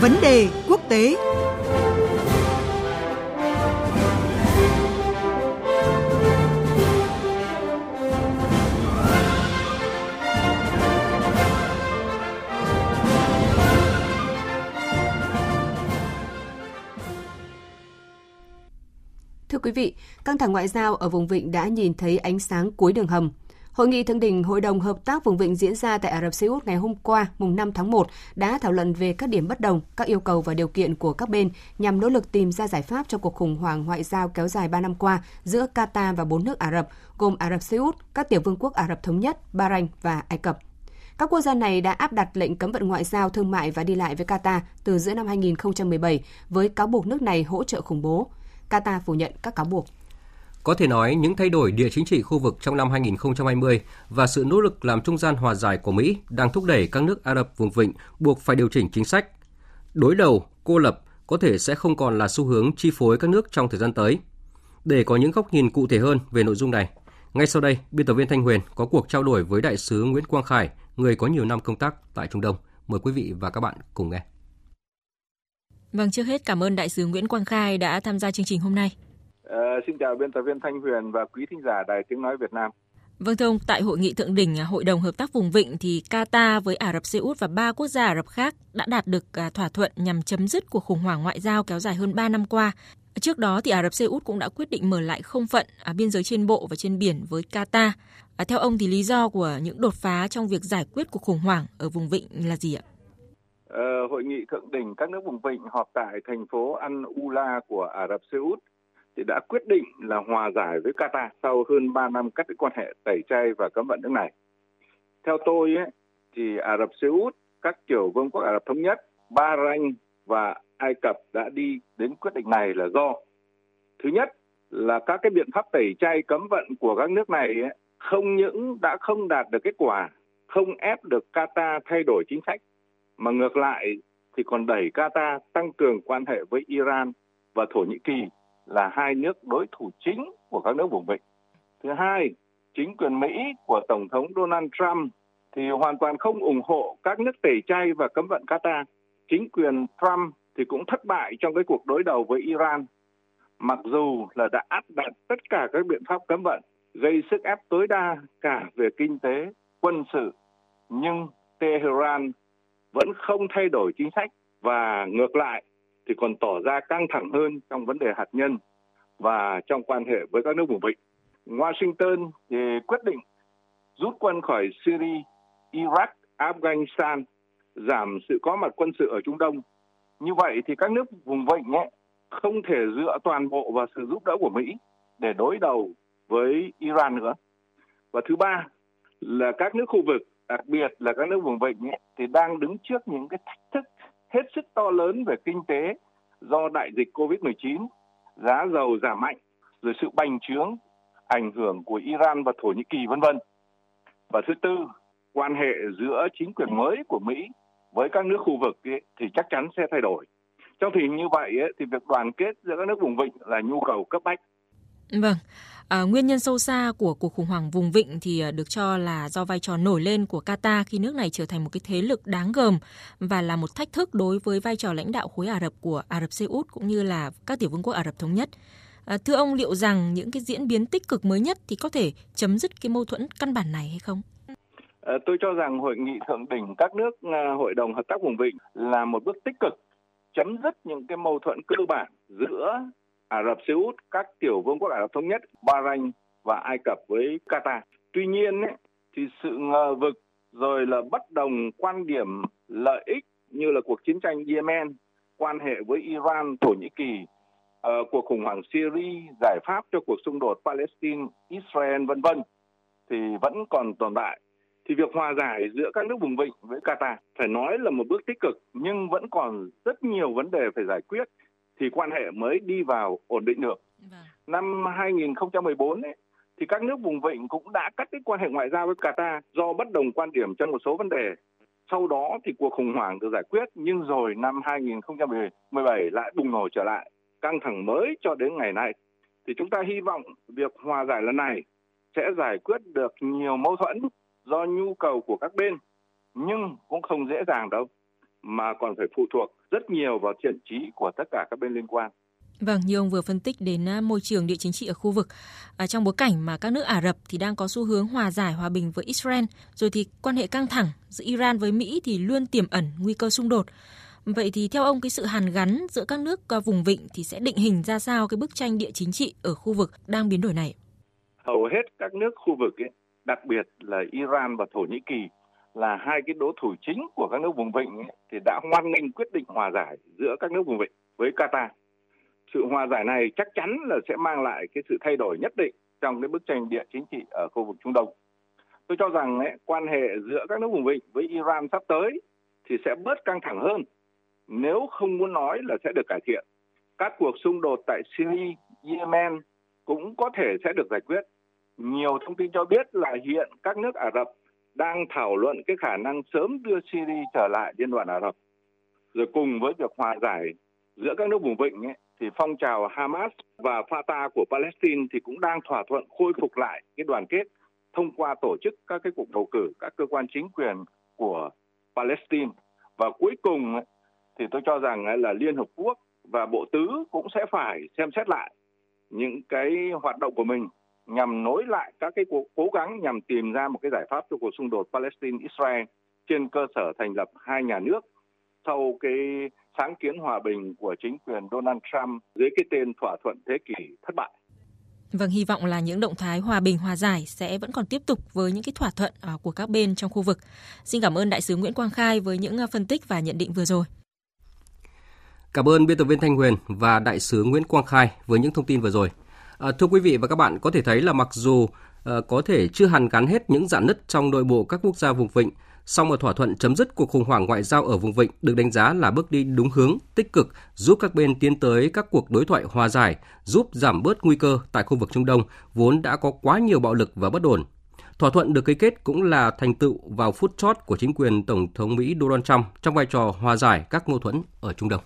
Vấn đề quốc tế Thưa quý vị, căng thẳng ngoại giao ở vùng vịnh đã nhìn thấy ánh sáng cuối đường hầm. Hội nghị thượng đỉnh Hội đồng Hợp tác vùng vịnh diễn ra tại Ả Rập Xê Út ngày hôm qua, mùng 5 tháng 1, đã thảo luận về các điểm bất đồng, các yêu cầu và điều kiện của các bên nhằm nỗ lực tìm ra giải pháp cho cuộc khủng hoảng ngoại giao kéo dài 3 năm qua giữa Qatar và bốn nước Ả Rập, gồm Ả Rập Xê Út, các tiểu vương quốc Ả Rập Thống Nhất, Bahrain và Ai Cập. Các quốc gia này đã áp đặt lệnh cấm vận ngoại giao, thương mại và đi lại với Qatar từ giữa năm 2017 với cáo buộc nước này hỗ trợ khủng bố. Qatar phủ nhận các cáo buộc. Có thể nói, những thay đổi địa chính trị khu vực trong năm 2020 và sự nỗ lực làm trung gian hòa giải của Mỹ đang thúc đẩy các nước Ả Rập vùng vịnh buộc phải điều chỉnh chính sách. Đối đầu, cô lập có thể sẽ không còn là xu hướng chi phối các nước trong thời gian tới. Để có những góc nhìn cụ thể hơn về nội dung này, ngay sau đây, biên tập viên Thanh Huyền có cuộc trao đổi với đại sứ Nguyễn Quang Khải, người có nhiều năm công tác tại Trung Đông. Mời quý vị và các bạn cùng nghe. Vâng, trước hết cảm ơn đại sứ Nguyễn Quang Khai đã tham gia chương trình hôm nay. Uh, xin chào biên tập viên Thanh Huyền và quý thính giả Đài Tiếng Nói Việt Nam. Vâng thưa ông, tại hội nghị thượng đỉnh Hội đồng Hợp tác Vùng Vịnh thì Qatar với Ả Rập Xê Út và ba quốc gia Ả Rập khác đã đạt được à, thỏa thuận nhằm chấm dứt cuộc khủng hoảng ngoại giao kéo dài hơn 3 năm qua. Trước đó thì Ả Rập Xê Út cũng đã quyết định mở lại không phận ở biên giới trên bộ và trên biển với Qatar. À, theo ông thì lý do của những đột phá trong việc giải quyết cuộc khủng hoảng ở vùng vịnh là gì ạ? Ờ, hội nghị thượng đỉnh các nước vùng vịnh họp tại thành phố Al Ula của Ả Rập Xê Út thì đã quyết định là hòa giải với Qatar sau hơn 3 năm cắt đứt quan hệ tẩy chay và cấm vận nước này. Theo tôi ấy, thì Ả Rập Xê Út, các tiểu vương quốc Ả Rập thống nhất, Bahrain và Ai Cập đã đi đến quyết định này là do thứ nhất là các cái biện pháp tẩy chay cấm vận của các nước này ấy, không những đã không đạt được kết quả, không ép được Qatar thay đổi chính sách mà ngược lại thì còn đẩy Qatar tăng cường quan hệ với Iran và Thổ Nhĩ Kỳ là hai nước đối thủ chính của các nước vùng vịnh. Thứ hai, chính quyền Mỹ của Tổng thống Donald Trump thì hoàn toàn không ủng hộ các nước tẩy chay và cấm vận Qatar. Chính quyền Trump thì cũng thất bại trong cái cuộc đối đầu với Iran, mặc dù là đã áp đặt tất cả các biện pháp cấm vận, gây sức ép tối đa cả về kinh tế, quân sự, nhưng Tehran vẫn không thay đổi chính sách và ngược lại thì còn tỏ ra căng thẳng hơn trong vấn đề hạt nhân và trong quan hệ với các nước vùng vịnh. Washington thì quyết định rút quân khỏi Syria, Iraq, Afghanistan, giảm sự có mặt quân sự ở Trung Đông. Như vậy thì các nước vùng vịnh ấy không thể dựa toàn bộ vào sự giúp đỡ của Mỹ để đối đầu với Iran nữa. Và thứ ba là các nước khu vực đặc biệt là các nước vùng vịnh ấy, thì đang đứng trước những cái thách thức hết sức to lớn về kinh tế do đại dịch Covid-19, giá dầu giảm mạnh, rồi sự bành trướng, ảnh hưởng của Iran và Thổ Nhĩ Kỳ vân vân. Và thứ tư, quan hệ giữa chính quyền mới của Mỹ với các nước khu vực ấy, thì chắc chắn sẽ thay đổi. Trong tình hình như vậy ấy, thì việc đoàn kết giữa các nước vùng vịnh là nhu cầu cấp bách. Vâng, À, nguyên nhân sâu xa của cuộc khủng hoảng vùng vịnh thì ờ, được cho là do vai trò nổi lên của Qatar khi nước này trở thành một cái thế lực đáng gờm và là một thách thức đối với vai trò lãnh đạo khối Ả Rập của Ả Rập Xê Út cũng như là các tiểu vương quốc Ả Rập thống nhất. À, thưa ông liệu rằng những cái diễn biến tích cực mới nhất thì có thể chấm dứt cái mâu thuẫn căn bản này hay không? À, tôi cho rằng hội nghị thượng đỉnh các nước hội đồng hợp tác vùng vịnh là một bước tích cực chấm dứt những cái mâu thuẫn cơ bản giữa Ả Rập Xê Út, các tiểu vương quốc Ả Rập thống nhất, Bahrain và Ai Cập với Qatar. Tuy nhiên ấy, thì sự ngờ vực rồi là bất đồng quan điểm lợi ích như là cuộc chiến tranh Yemen, quan hệ với Iran, Thổ Nhĩ Kỳ, uh, cuộc khủng hoảng Syria, giải pháp cho cuộc xung đột Palestine, Israel vân vân thì vẫn còn tồn tại. Thì việc hòa giải giữa các nước vùng vịnh với Qatar phải nói là một bước tích cực nhưng vẫn còn rất nhiều vấn đề phải giải quyết thì quan hệ mới đi vào ổn định được. Vâng. Năm 2014 ấy, thì các nước vùng vịnh cũng đã cắt đứt quan hệ ngoại giao với Qatar do bất đồng quan điểm trong một số vấn đề. Sau đó thì cuộc khủng hoảng được giải quyết nhưng rồi năm 2017 lại bùng nổ trở lại, căng thẳng mới cho đến ngày nay. Thì chúng ta hy vọng việc hòa giải lần này sẽ giải quyết được nhiều mâu thuẫn do nhu cầu của các bên nhưng cũng không dễ dàng đâu mà còn phải phụ thuộc rất nhiều vào thiện trí của tất cả các bên liên quan. Vâng, như ông vừa phân tích đến à, môi trường địa chính trị ở khu vực. À, trong bối cảnh mà các nước Ả Rập thì đang có xu hướng hòa giải hòa bình với Israel, rồi thì quan hệ căng thẳng giữa Iran với Mỹ thì luôn tiềm ẩn nguy cơ xung đột. Vậy thì theo ông cái sự hàn gắn giữa các nước à, vùng vịnh thì sẽ định hình ra sao cái bức tranh địa chính trị ở khu vực đang biến đổi này? Hầu hết các nước khu vực ấy, đặc biệt là Iran và Thổ Nhĩ Kỳ là hai cái đối thủ chính của các nước vùng vịnh ấy, thì đã hoan nghênh quyết định hòa giải giữa các nước vùng vịnh với Qatar. Sự hòa giải này chắc chắn là sẽ mang lại cái sự thay đổi nhất định trong cái bức tranh địa chính trị ở khu vực Trung Đông. Tôi cho rằng ấy, quan hệ giữa các nước vùng vịnh với Iran sắp tới thì sẽ bớt căng thẳng hơn nếu không muốn nói là sẽ được cải thiện. Các cuộc xung đột tại Syria, Yemen cũng có thể sẽ được giải quyết. Nhiều thông tin cho biết là hiện các nước Ả Rập đang thảo luận cái khả năng sớm đưa Syria trở lại Liên đoàn Ả Rập. Rồi cùng với việc hòa giải giữa các nước vùng vịnh ấy, thì phong trào Hamas và Fatah của Palestine thì cũng đang thỏa thuận khôi phục lại cái đoàn kết thông qua tổ chức các cái cuộc bầu cử các cơ quan chính quyền của Palestine và cuối cùng ấy, thì tôi cho rằng ấy là Liên Hợp Quốc và Bộ Tứ cũng sẽ phải xem xét lại những cái hoạt động của mình nhằm nối lại các cái cuộc cố gắng nhằm tìm ra một cái giải pháp cho cuộc xung đột Palestine-Israel trên cơ sở thành lập hai nhà nước sau cái sáng kiến hòa bình của chính quyền Donald Trump dưới cái tên thỏa thuận thế kỷ thất bại. Vâng, hy vọng là những động thái hòa bình hòa giải sẽ vẫn còn tiếp tục với những cái thỏa thuận à, của các bên trong khu vực. Xin cảm ơn đại sứ Nguyễn Quang Khai với những à, phân tích và nhận định vừa rồi. Cảm ơn biên tập viên Thanh Huyền và đại sứ Nguyễn Quang Khai với những thông tin vừa rồi. À, thưa quý vị và các bạn, có thể thấy là mặc dù à, có thể chưa hàn gắn hết những rạn nứt trong nội bộ các quốc gia vùng vịnh, song một thỏa thuận chấm dứt cuộc khủng hoảng ngoại giao ở vùng vịnh được đánh giá là bước đi đúng hướng, tích cực, giúp các bên tiến tới các cuộc đối thoại hòa giải, giúp giảm bớt nguy cơ tại khu vực Trung Đông vốn đã có quá nhiều bạo lực và bất ổn. Thỏa thuận được ký kết cũng là thành tựu vào phút chót của chính quyền Tổng thống Mỹ Donald Trump trong vai trò hòa giải các mâu thuẫn ở Trung Đông.